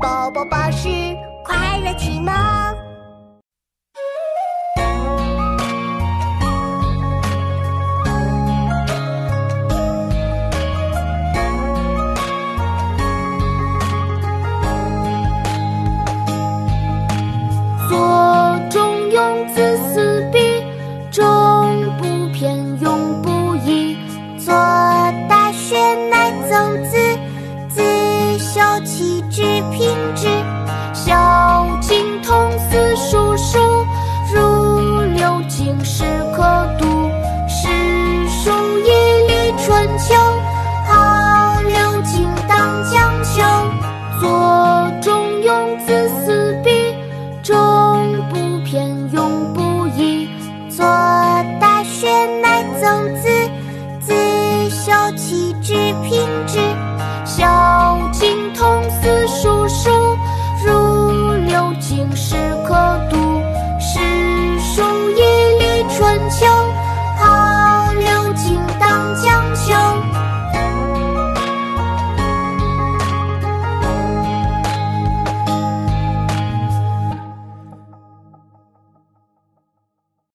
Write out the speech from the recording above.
宝宝巴士快乐启蒙。左中庸，子思笔，中不偏，庸不倚。做大学，乃曾子。自修齐治平之，孝经童思叔叔，入六经时可读。诗书义礼春秋，号六经当讲究。左中庸，子思笔，中不偏，庸不倚。左大学，乃曾子。子修齐治平之，经童思叔叔，入六经时可读。